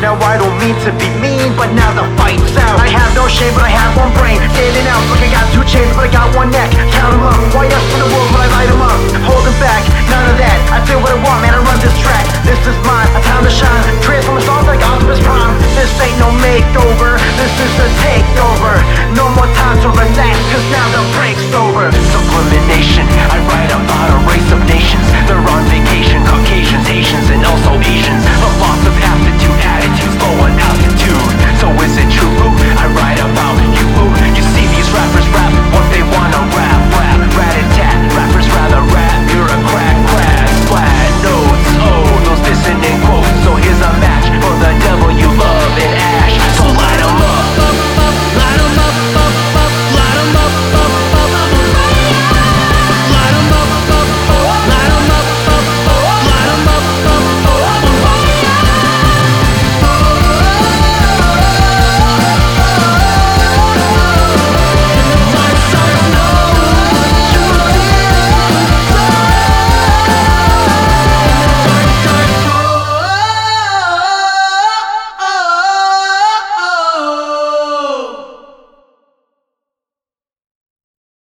Now I don't mean to be mean, but now the fight's out. I have no shame, but I have one brain. Standing out, look, I got two chains, but I got one neck. Count